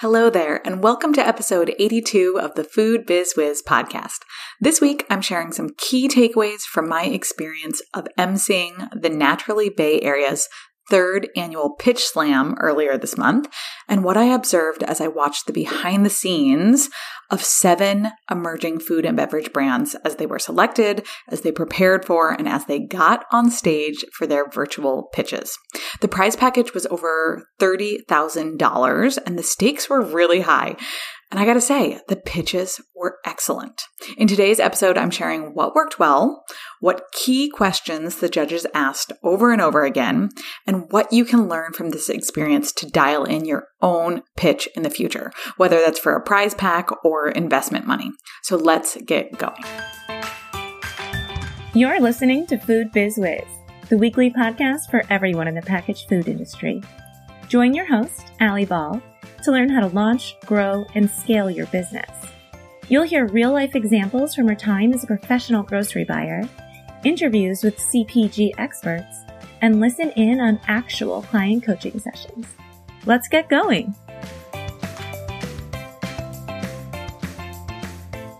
Hello there, and welcome to episode 82 of the Food Biz Wiz podcast. This week, I'm sharing some key takeaways from my experience of emceeing the Naturally Bay Area's third annual Pitch Slam earlier this month, and what I observed as I watched the behind the scenes of seven emerging food and beverage brands as they were selected, as they prepared for, and as they got on stage for their virtual pitches. The prize package was over $30,000 and the stakes were really high. And I gotta say, the pitches were excellent. In today's episode, I'm sharing what worked well, what key questions the judges asked over and over again, and what you can learn from this experience to dial in your own pitch in the future, whether that's for a prize pack or investment money. So let's get going. You're listening to Food Biz Wiz, the weekly podcast for everyone in the packaged food industry. Join your host, Alli Ball to learn how to launch, grow, and scale your business. You'll hear real life examples from her time as a professional grocery buyer, interviews with CPG experts, and listen in on actual client coaching sessions. Let's get going.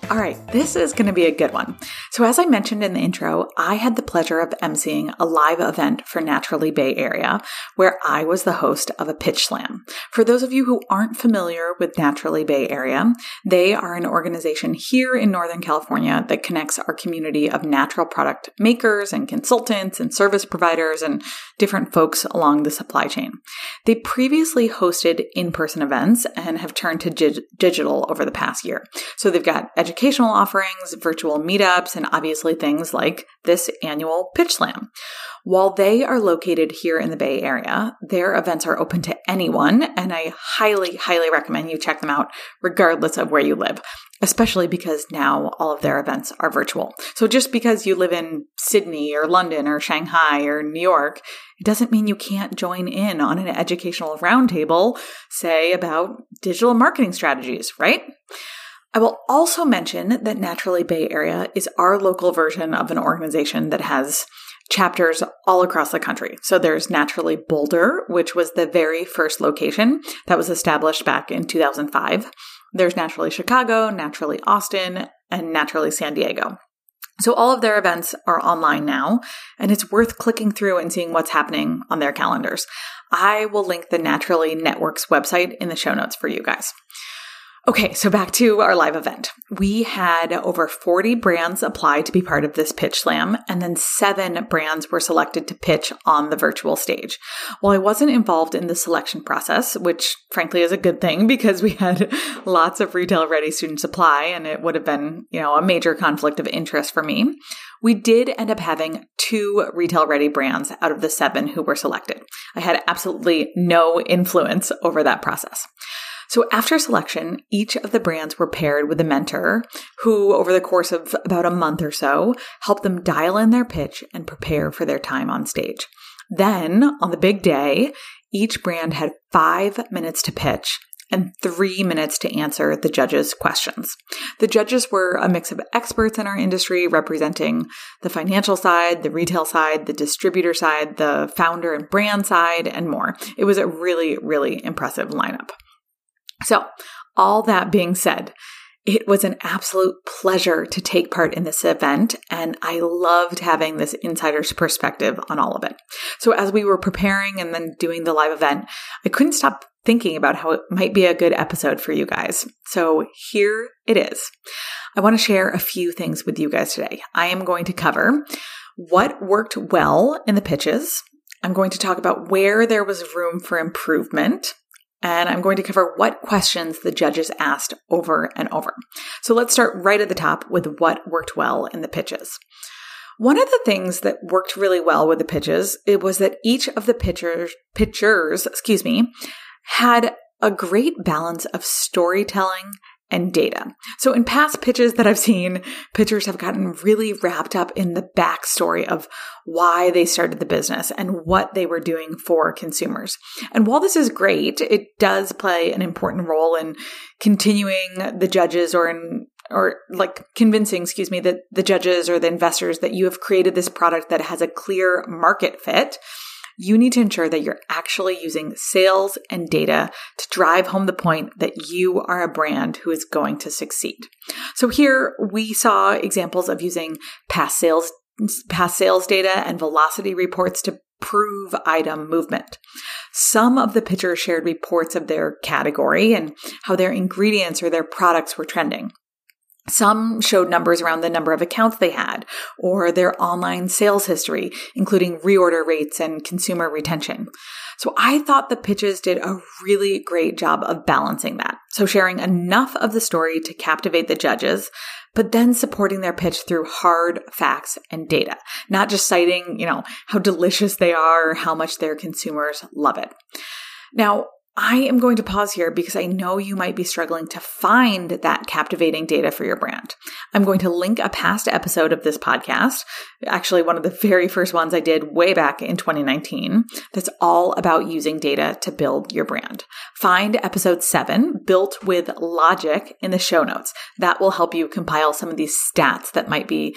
All right, this is going to be a good one. So, as I mentioned in the intro, I had the pleasure of emceeing a live event for Naturally Bay Area where I was the host of a pitch slam. For those of you who aren't familiar with Naturally Bay Area, they are an organization here in Northern California that connects our community of natural product makers and consultants and service providers and different folks along the supply chain. They previously hosted in person events and have turned to dig- digital over the past year. So, they've got education educational offerings, virtual meetups, and obviously things like this annual Pitch Slam. While they are located here in the Bay Area, their events are open to anyone, and I highly, highly recommend you check them out regardless of where you live, especially because now all of their events are virtual. So just because you live in Sydney or London or Shanghai or New York, it doesn't mean you can't join in on an educational roundtable, say about digital marketing strategies, right? I will also mention that Naturally Bay Area is our local version of an organization that has chapters all across the country. So there's Naturally Boulder, which was the very first location that was established back in 2005. There's Naturally Chicago, Naturally Austin, and Naturally San Diego. So all of their events are online now, and it's worth clicking through and seeing what's happening on their calendars. I will link the Naturally Networks website in the show notes for you guys. Okay, so back to our live event. We had over 40 brands apply to be part of this pitch slam, and then seven brands were selected to pitch on the virtual stage. While I wasn't involved in the selection process, which frankly is a good thing because we had lots of retail ready student supply and it would have been, you know, a major conflict of interest for me, we did end up having two retail ready brands out of the seven who were selected. I had absolutely no influence over that process. So after selection, each of the brands were paired with a mentor who, over the course of about a month or so, helped them dial in their pitch and prepare for their time on stage. Then, on the big day, each brand had five minutes to pitch and three minutes to answer the judges' questions. The judges were a mix of experts in our industry representing the financial side, the retail side, the distributor side, the founder and brand side, and more. It was a really, really impressive lineup. So, all that being said, it was an absolute pleasure to take part in this event, and I loved having this insider's perspective on all of it. So, as we were preparing and then doing the live event, I couldn't stop thinking about how it might be a good episode for you guys. So, here it is. I want to share a few things with you guys today. I am going to cover what worked well in the pitches. I'm going to talk about where there was room for improvement and I'm going to cover what questions the judges asked over and over. So let's start right at the top with what worked well in the pitches. One of the things that worked really well with the pitches it was that each of the pitchers pitchers, excuse me, had a great balance of storytelling and data. So in past pitches that I've seen, pitchers have gotten really wrapped up in the backstory of why they started the business and what they were doing for consumers. And while this is great, it does play an important role in continuing the judges or in or like convincing, excuse me, that the judges or the investors that you have created this product that has a clear market fit you need to ensure that you're actually using sales and data to drive home the point that you are a brand who is going to succeed. So here we saw examples of using past sales past sales data and velocity reports to prove item movement. Some of the pitchers shared reports of their category and how their ingredients or their products were trending. Some showed numbers around the number of accounts they had or their online sales history, including reorder rates and consumer retention. So I thought the pitches did a really great job of balancing that. So sharing enough of the story to captivate the judges, but then supporting their pitch through hard facts and data, not just citing, you know, how delicious they are or how much their consumers love it. Now, I am going to pause here because I know you might be struggling to find that captivating data for your brand. I'm going to link a past episode of this podcast, actually, one of the very first ones I did way back in 2019, that's all about using data to build your brand. Find episode seven, Built with Logic, in the show notes. That will help you compile some of these stats that might be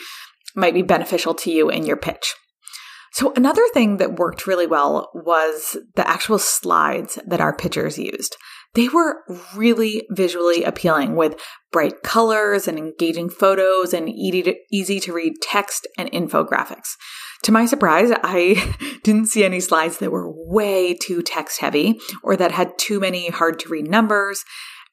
might be beneficial to you in your pitch. So another thing that worked really well was the actual slides that our pitchers used. They were really visually appealing with bright colors and engaging photos and easy to, read text and infographics. To my surprise, I didn't see any slides that were way too text heavy or that had too many hard to read numbers.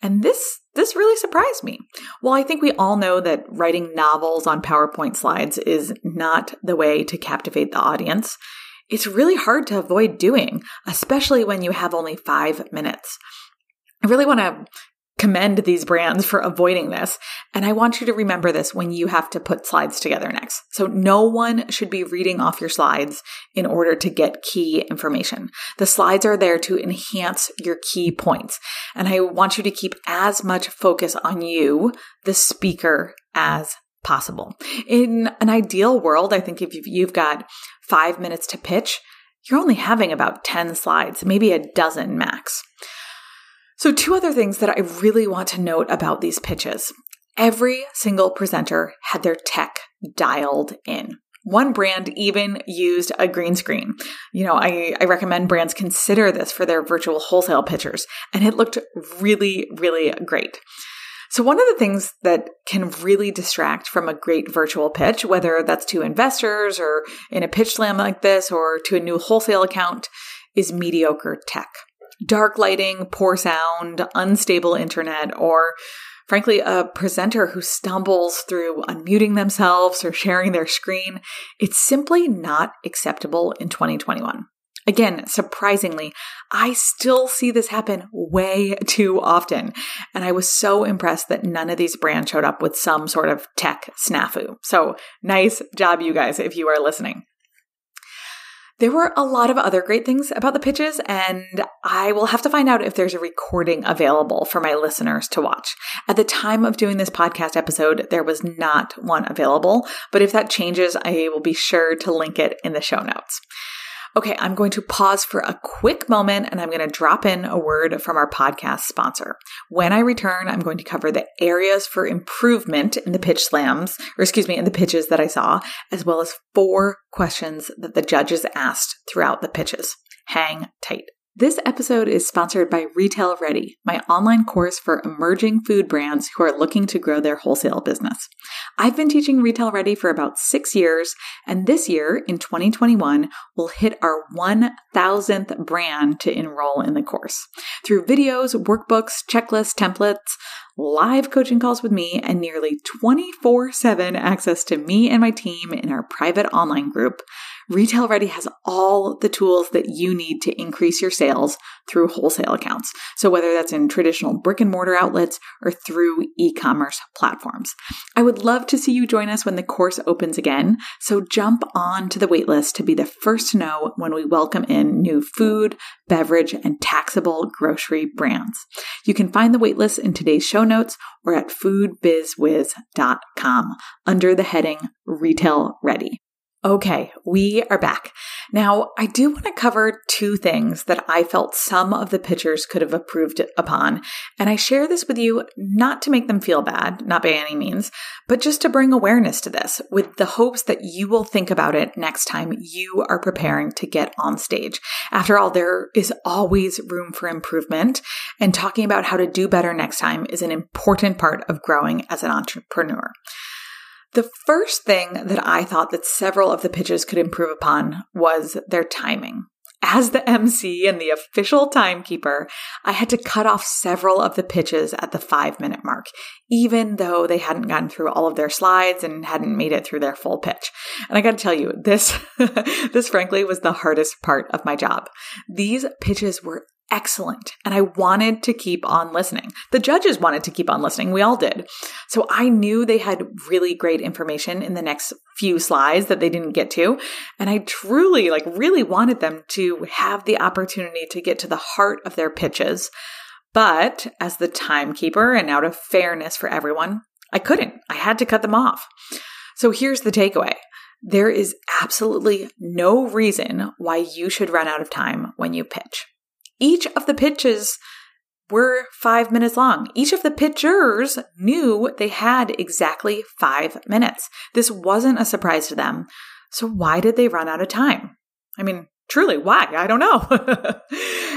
And this this really surprised me. While I think we all know that writing novels on PowerPoint slides is not the way to captivate the audience, it's really hard to avoid doing, especially when you have only five minutes. I really want to commend these brands for avoiding this. And I want you to remember this when you have to put slides together next. So no one should be reading off your slides in order to get key information. The slides are there to enhance your key points. And I want you to keep as much focus on you, the speaker, as possible. In an ideal world, I think if you've got five minutes to pitch, you're only having about 10 slides, maybe a dozen max. So, two other things that I really want to note about these pitches. Every single presenter had their tech dialed in. One brand even used a green screen. You know, I, I recommend brands consider this for their virtual wholesale pitchers, and it looked really, really great. So, one of the things that can really distract from a great virtual pitch, whether that's to investors or in a pitch slam like this or to a new wholesale account, is mediocre tech dark lighting, poor sound, unstable internet, or frankly, a presenter who stumbles through unmuting themselves or sharing their screen. It's simply not acceptable in 2021. Again, surprisingly, I still see this happen way too often. And I was so impressed that none of these brands showed up with some sort of tech snafu. So nice job, you guys, if you are listening. There were a lot of other great things about the pitches, and I will have to find out if there's a recording available for my listeners to watch. At the time of doing this podcast episode, there was not one available, but if that changes, I will be sure to link it in the show notes. Okay, I'm going to pause for a quick moment and I'm going to drop in a word from our podcast sponsor. When I return, I'm going to cover the areas for improvement in the pitch slams, or excuse me, in the pitches that I saw, as well as four questions that the judges asked throughout the pitches. Hang tight. This episode is sponsored by Retail Ready, my online course for emerging food brands who are looking to grow their wholesale business. I've been teaching Retail Ready for about six years, and this year, in 2021, we'll hit our 1000th brand to enroll in the course. Through videos, workbooks, checklists, templates, live coaching calls with me, and nearly 24 7 access to me and my team in our private online group, Retail Ready has all the tools that you need to increase your sales through wholesale accounts. So whether that's in traditional brick and mortar outlets or through e-commerce platforms. I would love to see you join us when the course opens again. So jump on to the waitlist to be the first to know when we welcome in new food, beverage, and taxable grocery brands. You can find the waitlist in today's show notes or at foodbizwiz.com under the heading Retail Ready. Okay, we are back. Now, I do want to cover two things that I felt some of the pitchers could have improved upon. And I share this with you not to make them feel bad, not by any means, but just to bring awareness to this with the hopes that you will think about it next time you are preparing to get on stage. After all, there is always room for improvement, and talking about how to do better next time is an important part of growing as an entrepreneur. The first thing that I thought that several of the pitches could improve upon was their timing. As the MC and the official timekeeper, I had to cut off several of the pitches at the five minute mark, even though they hadn't gotten through all of their slides and hadn't made it through their full pitch. And I gotta tell you, this, this frankly was the hardest part of my job. These pitches were excellent. And I wanted to keep on listening. The judges wanted to keep on listening. We all did. So I knew they had really great information in the next few slides that they didn't get to. And I truly, like, really wanted them to have the opportunity to get to the heart of their pitches. But as the timekeeper and out of fairness for everyone, I couldn't. I had to cut them off. So here's the takeaway. There is absolutely no reason why you should run out of time when you pitch. Each of the pitches were five minutes long. Each of the pitchers knew they had exactly five minutes. This wasn't a surprise to them. So why did they run out of time? I mean, truly, why? I don't know.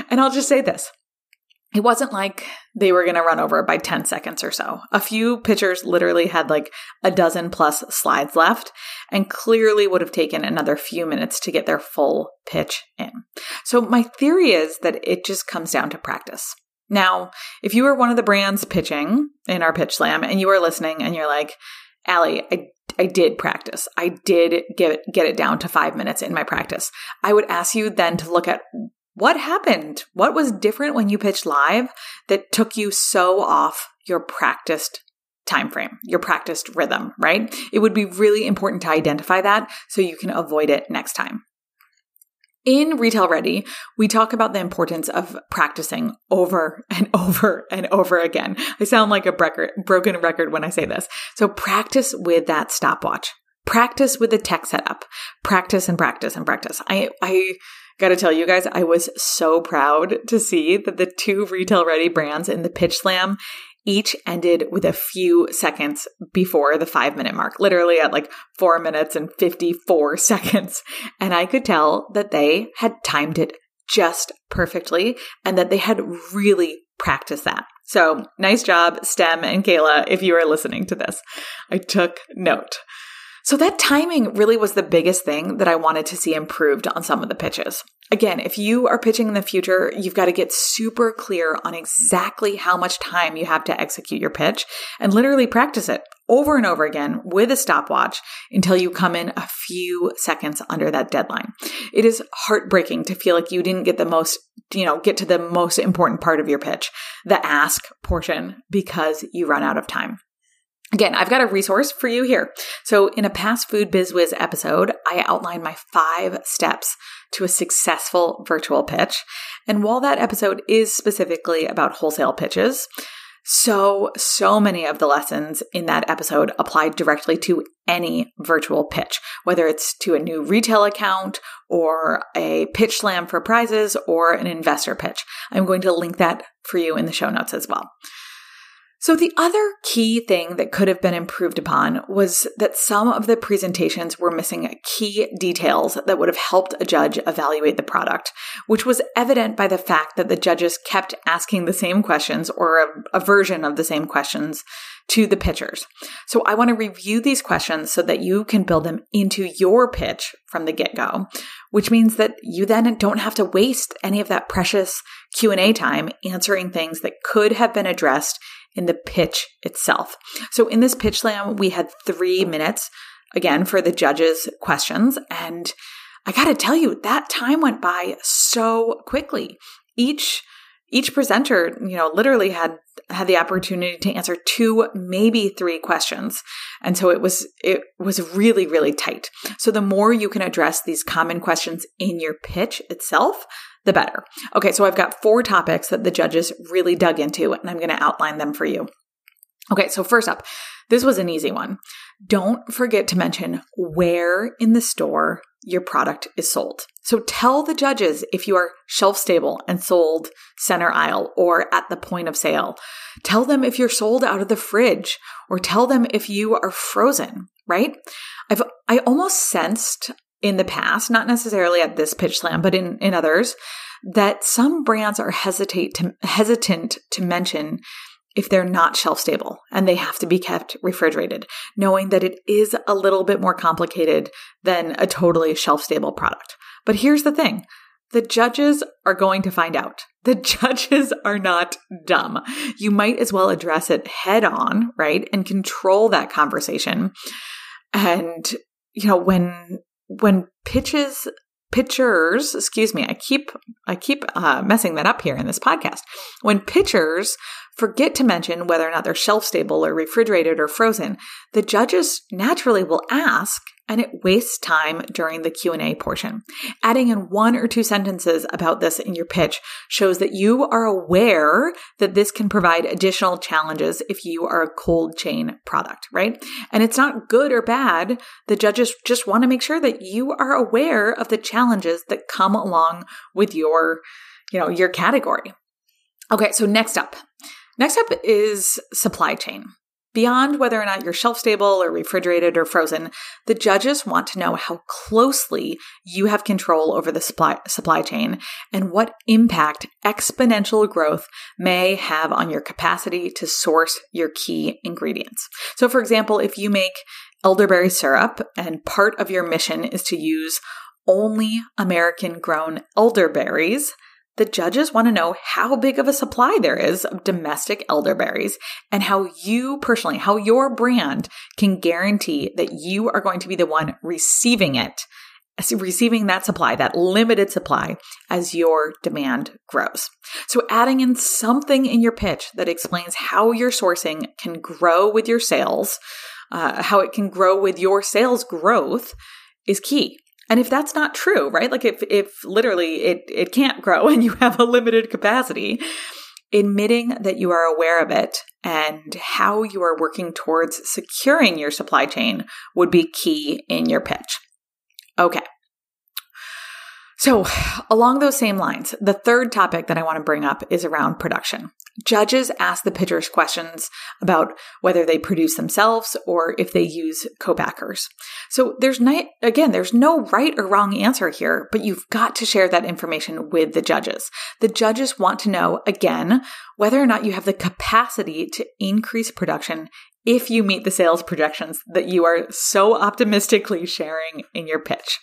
and I'll just say this. It wasn't like they were going to run over by 10 seconds or so. A few pitchers literally had like a dozen plus slides left and clearly would have taken another few minutes to get their full pitch in. So my theory is that it just comes down to practice. Now, if you were one of the brands pitching in our pitch slam and you are listening and you're like, Alli, I, I did practice. I did get, get it down to five minutes in my practice. I would ask you then to look at what happened? What was different when you pitched live that took you so off your practiced time frame, your practiced rhythm, right? It would be really important to identify that so you can avoid it next time. In Retail Ready, we talk about the importance of practicing over and over and over again. I sound like a broken record when I say this. So practice with that stopwatch. Practice with the tech setup. Practice and practice and practice. I, I gotta tell you guys, I was so proud to see that the two retail ready brands in the pitch slam each ended with a few seconds before the five minute mark, literally at like four minutes and 54 seconds. And I could tell that they had timed it just perfectly and that they had really practiced that. So nice job, STEM and Kayla, if you are listening to this. I took note. So that timing really was the biggest thing that I wanted to see improved on some of the pitches. Again, if you are pitching in the future, you've got to get super clear on exactly how much time you have to execute your pitch and literally practice it over and over again with a stopwatch until you come in a few seconds under that deadline. It is heartbreaking to feel like you didn't get the most, you know, get to the most important part of your pitch, the ask portion, because you run out of time. Again, I've got a resource for you here. So, in a past Food Biz Wiz episode, I outlined my five steps to a successful virtual pitch. And while that episode is specifically about wholesale pitches, so, so many of the lessons in that episode apply directly to any virtual pitch, whether it's to a new retail account or a pitch slam for prizes or an investor pitch. I'm going to link that for you in the show notes as well. So, the other key thing that could have been improved upon was that some of the presentations were missing key details that would have helped a judge evaluate the product, which was evident by the fact that the judges kept asking the same questions or a, a version of the same questions to the pitchers. So, I want to review these questions so that you can build them into your pitch from the get go, which means that you then don't have to waste any of that precious Q&A time answering things that could have been addressed in the pitch itself. So in this pitch slam, we had three minutes again for the judges' questions. And I got to tell you, that time went by so quickly. Each each presenter, you know, literally had had the opportunity to answer two, maybe three questions. And so it was it was really really tight. So the more you can address these common questions in your pitch itself, the better. Okay, so I've got four topics that the judges really dug into, and I'm going to outline them for you. Okay, so first up, this was an easy one. Don't forget to mention where in the store your product is sold. So tell the judges if you are shelf stable and sold center aisle or at the point of sale. Tell them if you're sold out of the fridge or tell them if you are frozen, right? I've, I almost sensed in the past, not necessarily at this pitch slam, but in, in others, that some brands are hesitate to, hesitant to mention if they're not shelf stable and they have to be kept refrigerated, knowing that it is a little bit more complicated than a totally shelf stable product. But here's the thing. The judges are going to find out. The judges are not dumb. You might as well address it head on, right? And control that conversation. And, you know, when, when pitches pitchers, excuse me, I keep I keep uh, messing that up here in this podcast. When pitchers forget to mention whether or not they're shelf stable or refrigerated or frozen, the judges naturally will ask and it wastes time during the Q&A portion. Adding in one or two sentences about this in your pitch shows that you are aware that this can provide additional challenges if you are a cold chain product, right? And it's not good or bad. The judges just want to make sure that you are aware of the challenges that come along with your, you know, your category. Okay, so next up, Next up is supply chain. Beyond whether or not you're shelf stable or refrigerated or frozen, the judges want to know how closely you have control over the supply, supply chain and what impact exponential growth may have on your capacity to source your key ingredients. So, for example, if you make elderberry syrup and part of your mission is to use only American grown elderberries, the judges want to know how big of a supply there is of domestic elderberries and how you personally, how your brand can guarantee that you are going to be the one receiving it, receiving that supply, that limited supply as your demand grows. So adding in something in your pitch that explains how your sourcing can grow with your sales, uh, how it can grow with your sales growth is key. And if that's not true, right? Like if, if literally it, it can't grow and you have a limited capacity, admitting that you are aware of it and how you are working towards securing your supply chain would be key in your pitch. Okay. So, along those same lines, the third topic that I want to bring up is around production. Judges ask the pitchers questions about whether they produce themselves or if they use co-packers. So there's not, again, there's no right or wrong answer here, but you've got to share that information with the judges. The judges want to know, again, whether or not you have the capacity to increase production if you meet the sales projections that you are so optimistically sharing in your pitch.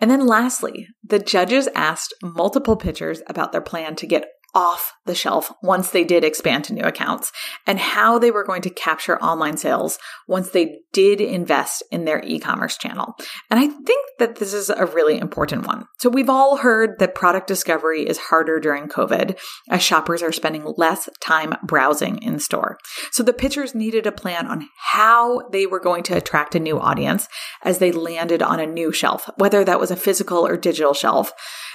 And then lastly, the judges asked multiple pitchers about their plan to get off the shelf once they did expand to new accounts and how they were going to capture online sales once they did invest in their e-commerce channel. And I think that this is a really important one. So we've all heard that product discovery is harder during COVID as shoppers are spending less time browsing in store. So the pitchers needed a plan on how they were going to attract a new audience as they landed on a new shelf, whether that was a physical or digital shelf.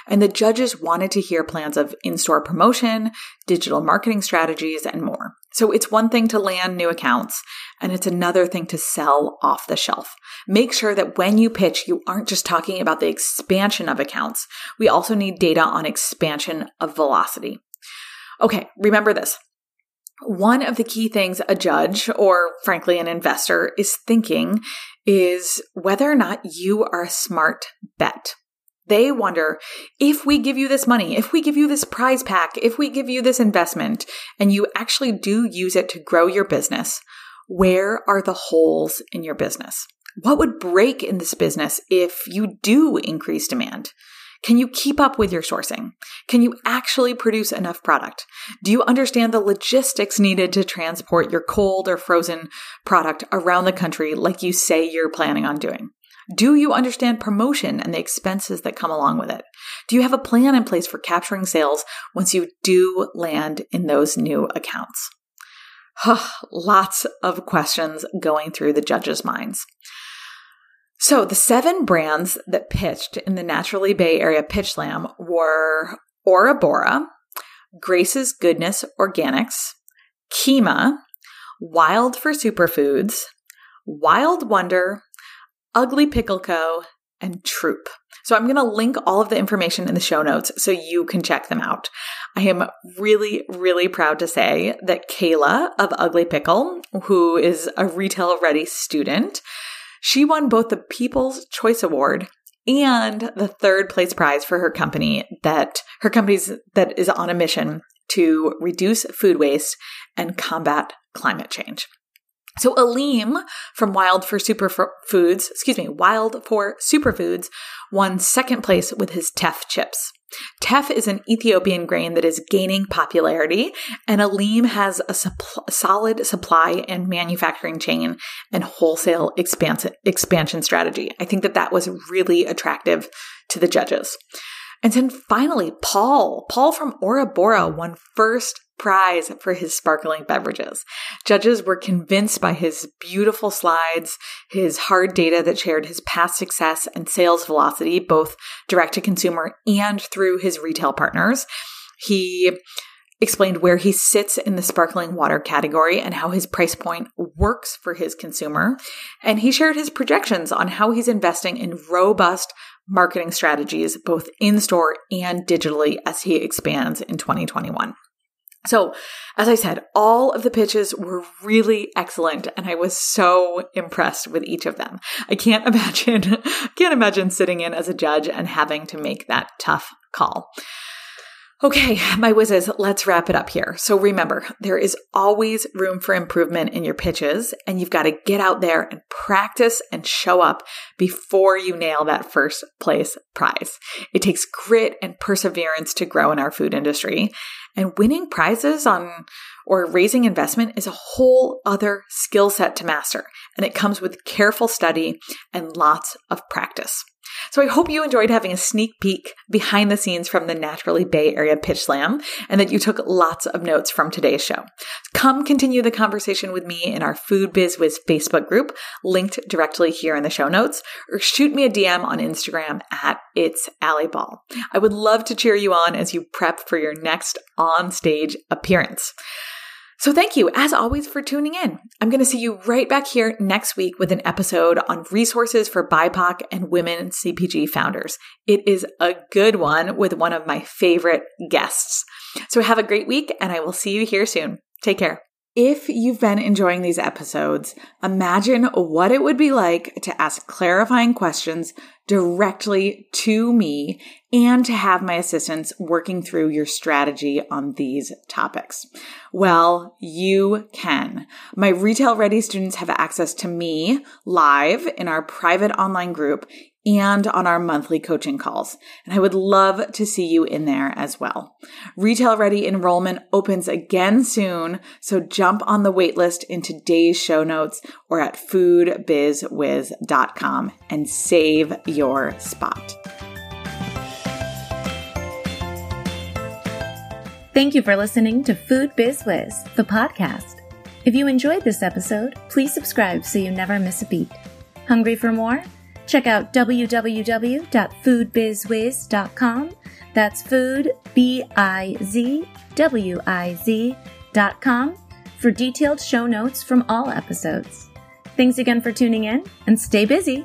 And the judges wanted to hear plans of in-store promotion, digital marketing strategies, and more. So it's one thing to land new accounts and it's another thing to sell off the shelf. Make sure that when you pitch, you aren't just talking about the expansion of accounts. We also need data on expansion of velocity. Okay, remember this. One of the key things a judge or frankly an investor is thinking is whether or not you are a smart bet. They wonder if we give you this money, if we give you this prize pack, if we give you this investment, and you actually do use it to grow your business, where are the holes in your business? What would break in this business if you do increase demand? Can you keep up with your sourcing? Can you actually produce enough product? Do you understand the logistics needed to transport your cold or frozen product around the country like you say you're planning on doing? Do you understand promotion and the expenses that come along with it? Do you have a plan in place for capturing sales once you do land in those new accounts? Lots of questions going through the judges' minds. So, the seven brands that pitched in the Naturally Bay Area Pitch Slam were Aura Bora, Grace's Goodness Organics, Kima, Wild for Superfoods, Wild Wonder, Ugly Pickle Co., and Troop. So I'm going to link all of the information in the show notes so you can check them out. I am really, really proud to say that Kayla of Ugly Pickle, who is a retail ready student, she won both the People's Choice Award and the third place prize for her company that her company's that is on a mission to reduce food waste and combat climate change. So Aleem from Wild for Superfoods, excuse me, Wild for Superfoods won second place with his teff chips. Teff is an Ethiopian grain that is gaining popularity, and Aleem has a solid supply and manufacturing chain and wholesale expansion strategy. I think that that was really attractive to the judges. And then finally, Paul. Paul from Aura Bora won first prize for his sparkling beverages. Judges were convinced by his beautiful slides, his hard data that shared his past success and sales velocity, both direct to consumer and through his retail partners. He explained where he sits in the sparkling water category and how his price point works for his consumer. And he shared his projections on how he's investing in robust marketing strategies, both in store and digitally, as he expands in 2021. So, as I said, all of the pitches were really excellent and I was so impressed with each of them. I can't imagine can't imagine sitting in as a judge and having to make that tough call. Okay, my whizzes, let's wrap it up here. So remember, there is always room for improvement in your pitches, and you've got to get out there and practice and show up before you nail that first place prize. It takes grit and perseverance to grow in our food industry, and winning prizes on or raising investment is a whole other skill set to master, and it comes with careful study and lots of practice. So I hope you enjoyed having a sneak peek behind the scenes from the Naturally Bay Area Pitch Slam and that you took lots of notes from today's show. Come continue the conversation with me in our Food Biz Wiz Facebook group, linked directly here in the show notes, or shoot me a DM on Instagram at It's Alli Ball. I would love to cheer you on as you prep for your next on stage appearance. So thank you, as always, for tuning in. I'm going to see you right back here next week with an episode on resources for BIPOC and women CPG founders. It is a good one with one of my favorite guests. So have a great week, and I will see you here soon. Take care. If you've been enjoying these episodes, imagine what it would be like to ask clarifying questions directly to me and to have my assistants working through your strategy on these topics. Well, you can. My retail ready students have access to me live in our private online group and on our monthly coaching calls. And I would love to see you in there as well. Retail ready enrollment opens again soon, so jump on the waitlist in today's show notes or at foodbizwiz.com and save your spot. Thank you for listening to Food Biz Wiz, the podcast. If you enjoyed this episode, please subscribe so you never miss a beat. Hungry for more? Check out www.foodbizwiz.com. That's food, B I Z W I Z.com for detailed show notes from all episodes. Thanks again for tuning in and stay busy.